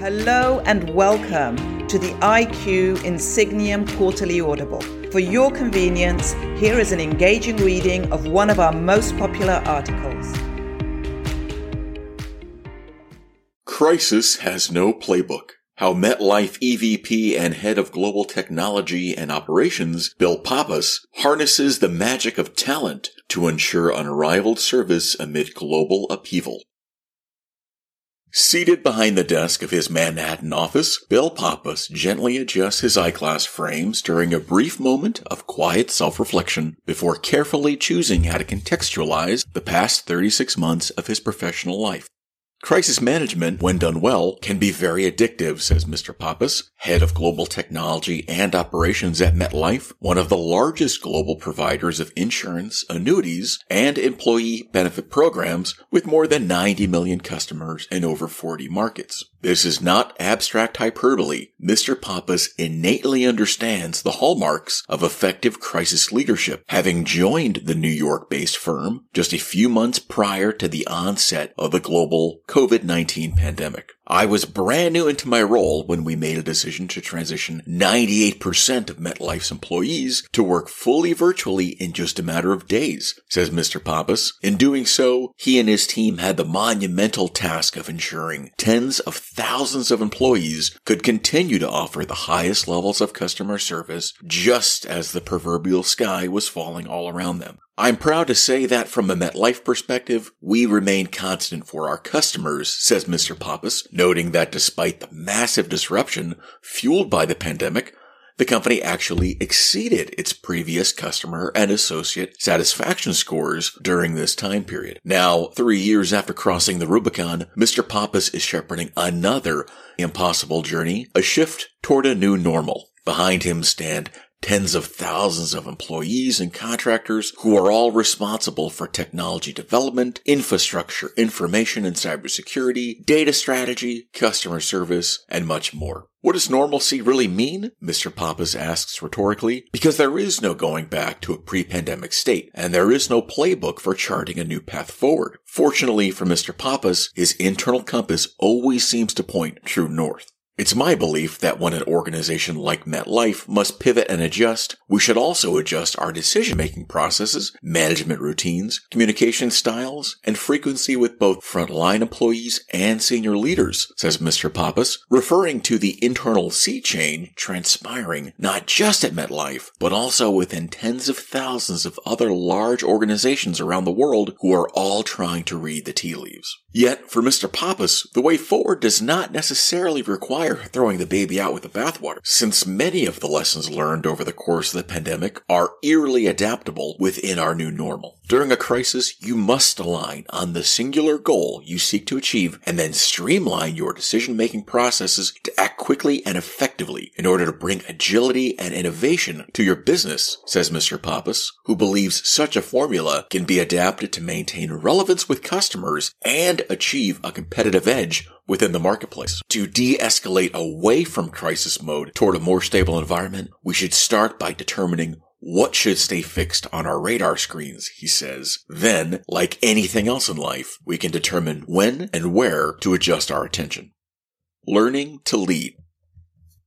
Hello and welcome to the IQ Insigniam Quarterly Audible. For your convenience, here is an engaging reading of one of our most popular articles. Crisis has no playbook. How MetLife EVP and Head of Global Technology and Operations, Bill Pappas, harnesses the magic of talent to ensure unrivaled service amid global upheaval. Seated behind the desk of his Manhattan office, Bill Pappas gently adjusts his eyeglass frames during a brief moment of quiet self-reflection before carefully choosing how to contextualize the past 36 months of his professional life. Crisis management, when done well, can be very addictive, says Mr. Pappas, head of global technology and operations at MetLife, one of the largest global providers of insurance, annuities, and employee benefit programs with more than 90 million customers in over 40 markets. This is not abstract hyperbole. Mr. Pappas innately understands the hallmarks of effective crisis leadership, having joined the New York-based firm just a few months prior to the onset of the global COVID-19 pandemic. I was brand new into my role when we made a decision to transition 98% of MetLife's employees to work fully virtually in just a matter of days, says Mr. Pappas. In doing so, he and his team had the monumental task of ensuring tens of thousands of employees could continue to offer the highest levels of customer service just as the proverbial sky was falling all around them. I'm proud to say that from a MetLife perspective, we remain constant for our customers, says Mr. Pappas, noting that despite the massive disruption fueled by the pandemic, the company actually exceeded its previous customer and associate satisfaction scores during this time period. Now, three years after crossing the Rubicon, Mr. Pappas is shepherding another impossible journey, a shift toward a new normal. Behind him stand tens of thousands of employees and contractors who are all responsible for technology development, infrastructure, information and cybersecurity, data strategy, customer service, and much more. What does normalcy really mean? Mr. Pappas asks rhetorically, because there is no going back to a pre-pandemic state, and there is no playbook for charting a new path forward. Fortunately for Mr. Pappas, his internal compass always seems to point true north. It's my belief that when an organization like MetLife must pivot and adjust, we should also adjust our decision-making processes, management routines, communication styles, and frequency with both frontline employees and senior leaders, says Mr. Pappas, referring to the internal sea change transpiring not just at MetLife, but also within tens of thousands of other large organizations around the world who are all trying to read the tea leaves. Yet, for Mr. Pappas, the way forward does not necessarily require throwing the baby out with the bathwater, since many of the lessons learned over the course of the pandemic are eerily adaptable within our new normal. During a crisis, you must align on the singular goal you seek to achieve and then streamline your decision-making processes to act quickly and effectively in order to bring agility and innovation to your business, says Mr. Pappas, who believes such a formula can be adapted to maintain relevance with customers and achieve a competitive edge within the marketplace. To de-escalate away from crisis mode toward a more stable environment, we should start by determining what should stay fixed on our radar screens, he says. Then, like anything else in life, we can determine when and where to adjust our attention. Learning to lead.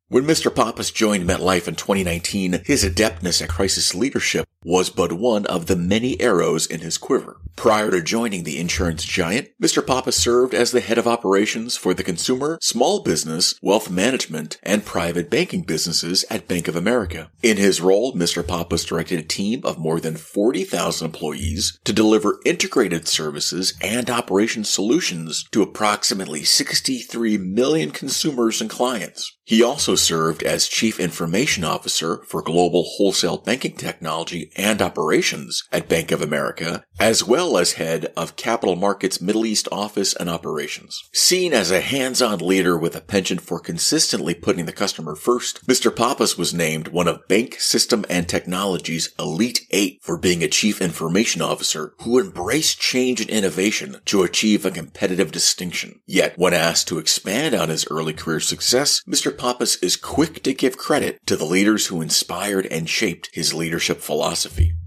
When Mr. Pappas joined MetLife in 2019, his adeptness at crisis leadership was but one of the many arrows in his quiver. Prior to joining the insurance giant, Mr. Pappas served as the head of operations for the consumer, small business, wealth management, and private banking businesses at Bank of America. In his role, Mr. Pappas directed a team of more than 40,000 employees to deliver integrated services and operations solutions to approximately 63 million consumers and clients. He also served as Chief Information Officer for Global Wholesale Banking Technology and Operations at Bank of America, as well as head of Capital Markets Middle East Office and Operations. Seen as a hands-on leader with a penchant for consistently putting the customer first, Mr. Pappas was named one of Bank System and Technology's Elite Eight for being a Chief Information Officer who embraced change and innovation to achieve a competitive distinction. Yet, when asked to expand on his early career success, Mr. Pappas is quick to give credit to the leaders who inspired and shaped his leadership philosophy philosophy.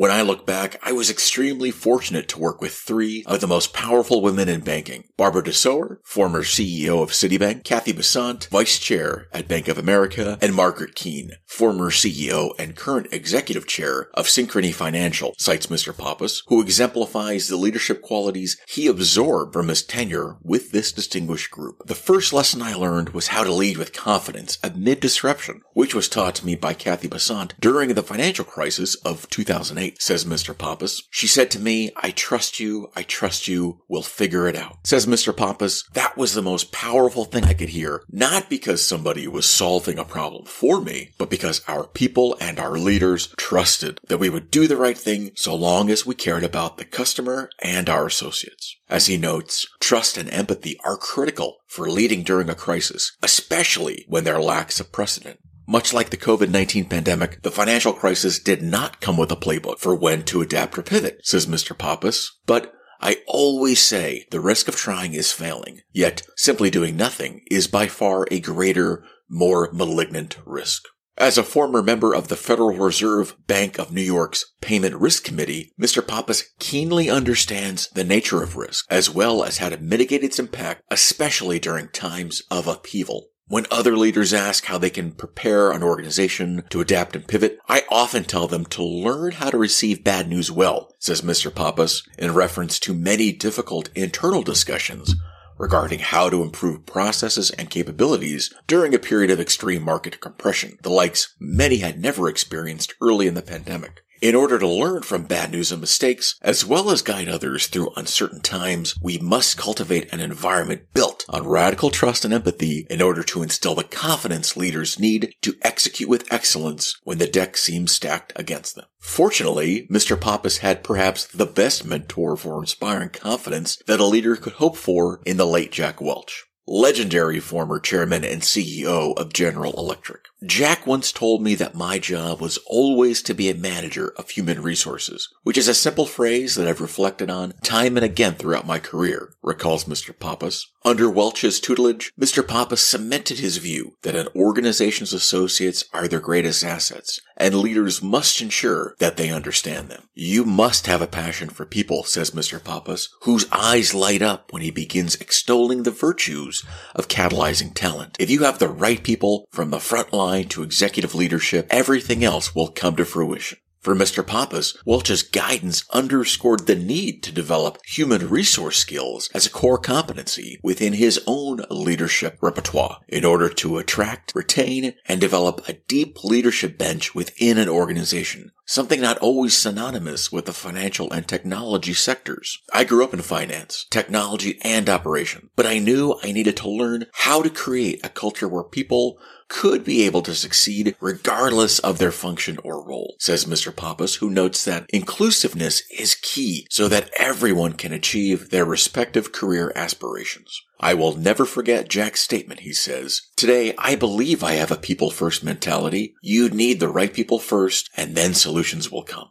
When I look back, I was extremely fortunate to work with three of the most powerful women in banking. Barbara DeSoer, former CEO of Citibank, Cathy Bessant, Vice Chair at Bank of America, and Margaret Keane, former CEO and current Executive Chair of Synchrony Financial, cites Mr. Pappas, who exemplifies the leadership qualities he absorbed from his tenure with this distinguished group. The first lesson I learned was how to lead with confidence amid disruption, which was taught to me by Cathy Bessant during the financial crisis of 2008, says Mr. Pappas. She said to me, I trust you, I trust you, we'll figure it out. Says Mr. Pappas, that was the most powerful thing I could hear, not because somebody was solving a problem for me, but because our people and our leaders trusted that we would do the right thing so long as we cared about the customer and our associates. As he notes, trust and empathy are critical for leading during a crisis, especially when there lacks a precedent. Much like the COVID-19 pandemic, the financial crisis did not come with a playbook for when to adapt or pivot, says Mr. Pappas, but I always say the risk of trying is failing, yet simply doing nothing is by far a greater, more malignant risk. As a former member of the Federal Reserve Bank of New York's Payment Risk Committee, Mr. Pappas keenly understands the nature of risk, as well as how to mitigate its impact, especially during times of upheaval. When other leaders ask how they can prepare an organization to adapt and pivot, I often tell them to learn how to receive bad news well, says Mr. Pappas in reference to many difficult internal discussions regarding how to improve processes and capabilities during a period of extreme market compression, the likes many had never experienced early in the pandemic. In order to learn from bad news and mistakes, as well as guide others through uncertain times, we must cultivate an environment built on radical trust and empathy in order to instill the confidence leaders need to execute with excellence when the deck seems stacked against them. Fortunately, Mr. Pappas had perhaps the best mentor for inspiring confidence that a leader could hope for in the late Jack Welch legendary former chairman and CEO of General Electric. Jack once told me that my job was always to be a manager of human resources, which is a simple phrase that I've reflected on time and again throughout my career, recalls Mr. Pappas. Under Welch's tutelage, Mr. Pappas cemented his view that an organization's associates are their greatest assets, and leaders must ensure that they understand them. You must have a passion for people, says Mr. Pappas, whose eyes light up when he begins extolling the virtues of catalyzing talent. If you have the right people from the front line to executive leadership, everything else will come to fruition. For Mr. Pappas, Welch's guidance underscored the need to develop human resource skills as a core competency within his own leadership repertoire in order to attract, retain, and develop a deep leadership bench within an organization, something not always synonymous with the financial and technology sectors. I grew up in finance, technology, and operation, but I knew I needed to learn how to create a culture where people could be able to succeed regardless of their function or role, says Mr. Pappas, who notes that inclusiveness is key so that everyone can achieve their respective career aspirations. I will never forget Jack's statement, he says. Today, I believe I have a people first mentality. You need the right people first, and then solutions will come.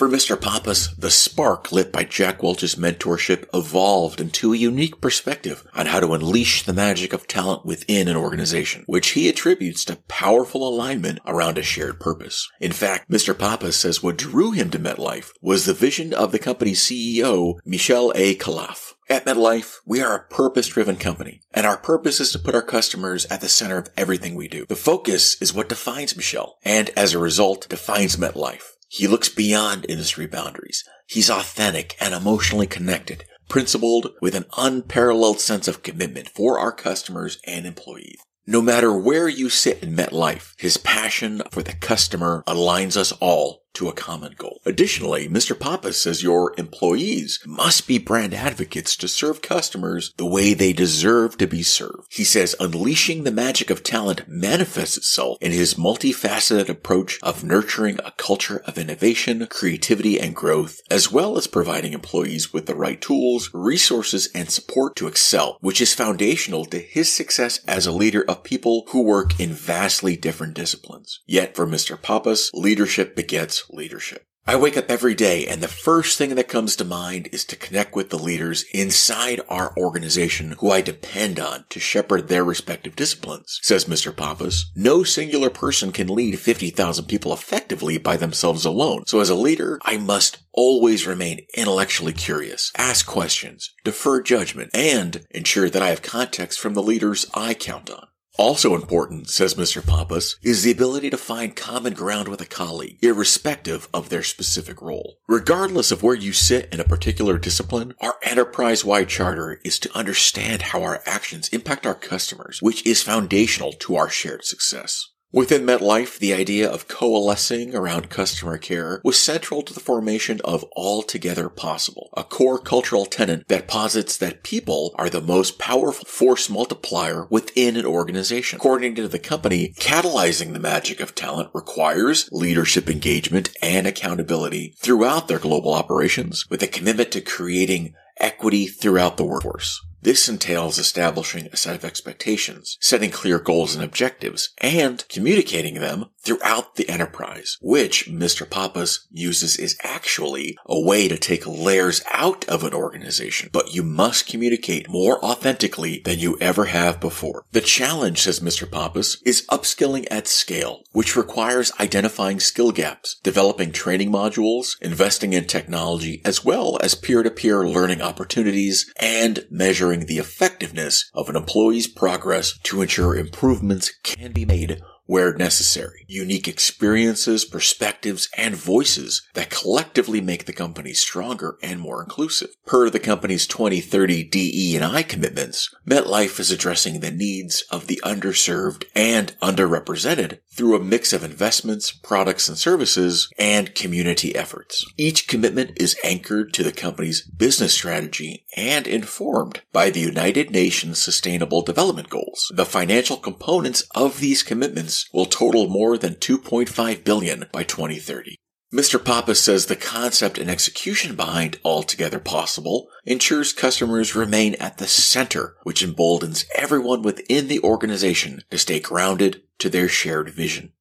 For Mr. Pappas, the spark lit by Jack Welch's mentorship evolved into a unique perspective on how to unleash the magic of talent within an organization, which he attributes to powerful alignment around a shared purpose. In fact, Mr. Pappas says what drew him to MetLife was the vision of the company's CEO, Michel A. Khalaf. At MetLife, we are a purpose-driven company, and our purpose is to put our customers at the center of everything we do. The focus is what defines Michel, and as a result, defines MetLife. He looks beyond industry boundaries. He's authentic and emotionally connected, principled with an unparalleled sense of commitment for our customers and employees. No matter where you sit in MetLife, his passion for the customer aligns us all to a common goal. Additionally, Mr. Pappas says your employees must be brand advocates to serve customers the way they deserve to be served. He says unleashing the magic of talent manifests itself in his multifaceted approach of nurturing a culture of innovation, creativity, and growth, as well as providing employees with the right tools, resources, and support to excel, which is foundational to his success as a leader of people who work in vastly different disciplines. Yet for Mr. Pappas, leadership begets leadership. I wake up every day and the first thing that comes to mind is to connect with the leaders inside our organization who I depend on to shepherd their respective disciplines, says Mr. Pappas. No singular person can lead 50,000 people effectively by themselves alone. So as a leader, I must always remain intellectually curious, ask questions, defer judgment, and ensure that I have context from the leaders I count on. Also important, says Mr. Pappas, is the ability to find common ground with a colleague, irrespective of their specific role. Regardless of where you sit in a particular discipline, our enterprise-wide charter is to understand how our actions impact our customers, which is foundational to our shared success. Within MetLife, the idea of coalescing around customer care was central to the formation of Altogether Possible, a core cultural tenet that posits that people are the most powerful force multiplier within an organization. According to the company, catalyzing the magic of talent requires leadership engagement and accountability throughout their global operations with a commitment to creating equity throughout the workforce. This entails establishing a set of expectations, setting clear goals and objectives, and communicating them throughout the enterprise, which Mr. Pappas uses is actually a way to take layers out of an organization, but you must communicate more authentically than you ever have before. The challenge, says Mr. Pappas, is upskilling at scale, which requires identifying skill gaps, developing training modules, investing in technology, as well as peer-to-peer learning opportunities, and measuring the effectiveness of an employee's progress to ensure improvements can be made where necessary. Unique experiences, perspectives, and voices that collectively make the company stronger and more inclusive. Per the company's 2030 DE and I commitments, MetLife is addressing the needs of the underserved and underrepresented through a mix of investments, products and services, and community efforts. Each commitment is anchored to the company's business strategy and informed by the United Nations Sustainable Development Goals. The financial components of these commitments will total more than 2.5 billion by 2030. Mr. Pappas says the concept and execution behind Altogether Possible ensures customers remain at the center, which emboldens everyone within the organization to stay grounded to their shared vision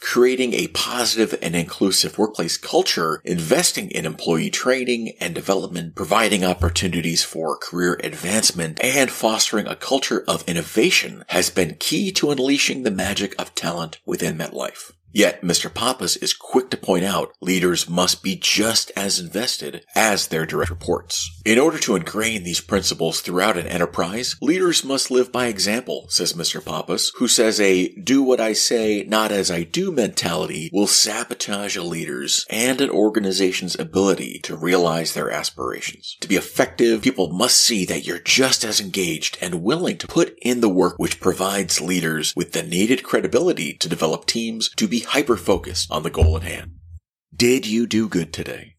creating a positive and inclusive workplace culture, investing in employee training and development, providing opportunities for career advancement, and fostering a culture of innovation has been key to unleashing the magic of talent within MetLife. Yet Mr. Pappas is quick to point out leaders must be just as invested as their direct reports. In order to ingrain these principles throughout an enterprise, leaders must live by example, says Mr. Pappas, who says a do what I say, not as I do mentality will sabotage a leader's and an organization's ability to realize their aspirations. To be effective, people must see that you're just as engaged and willing to put in the work which provides leaders with the needed credibility to develop teams to be be hyper focused on the goal at hand. Did you do good today?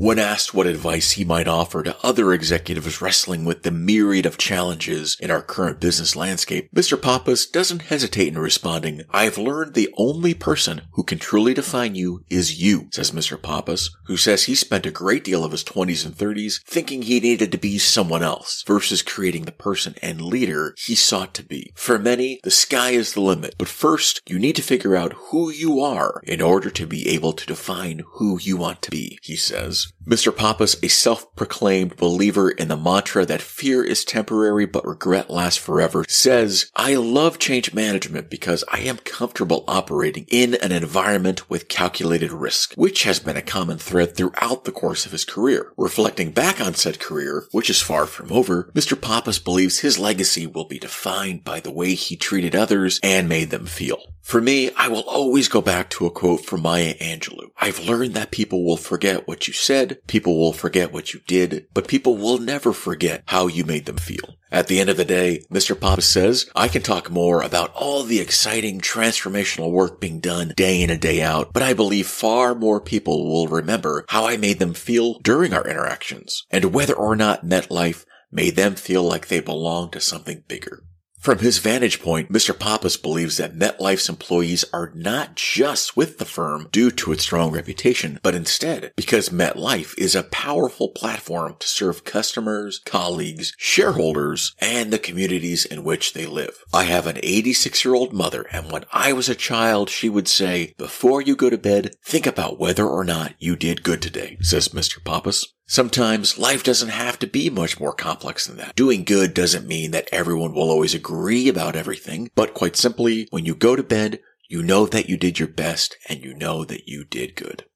When asked what advice he might offer to other executives wrestling with the myriad of challenges in our current business landscape, Mr. Pappas doesn't hesitate in responding, I've learned the only person who can truly define you is you, says Mr. Pappas, who says he spent a great deal of his 20s and 30s thinking he needed to be someone else versus creating the person and leader he sought to be. For many, the sky is the limit, but first, you need to figure out who you are in order to be able to define who you want to be, he says. Mr. Pappas, a self-proclaimed believer in the mantra that fear is temporary but regret lasts forever, says, I love change management because I am comfortable operating in an environment with calculated risk, which has been a common thread throughout the course of his career. Reflecting back on said career, which is far from over, Mr. Pappas believes his legacy will be defined by the way he treated others and made them feel. For me, I will always go back to a quote from Maya Angelou. I've learned that people will forget what you said, people will forget what you did, but people will never forget how you made them feel. At the end of the day, Mr. Pappas says, I can talk more about all the exciting transformational work being done day in and day out, but I believe far more people will remember how I made them feel during our interactions and whether or not MetLife made them feel like they belong to something bigger. From his vantage point, Mr. Pappas believes that MetLife's employees are not just with the firm due to its strong reputation, but instead because MetLife is a powerful platform to serve customers, colleagues, shareholders, and the communities in which they live. I have an 86 year old mother, and when I was a child, she would say, before you go to bed, think about whether or not you did good today, says Mr. Pappas. Sometimes life doesn't have to be much more complex than that. Doing good doesn't mean that everyone will always agree about everything, but quite simply, when you go to bed, you know that you did your best and you know that you did good.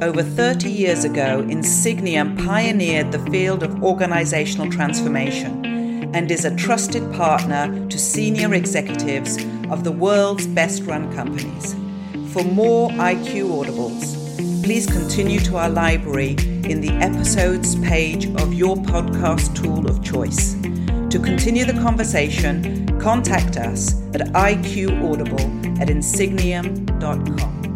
Over 30 years ago, Insigniam pioneered the field of organizational transformation and is a trusted partner to senior executives of the world's best run companies. For more IQ Audibles, please continue to our library in the episodes page of your podcast tool of choice. To continue the conversation, contact us at iqaudible at insigniam.com.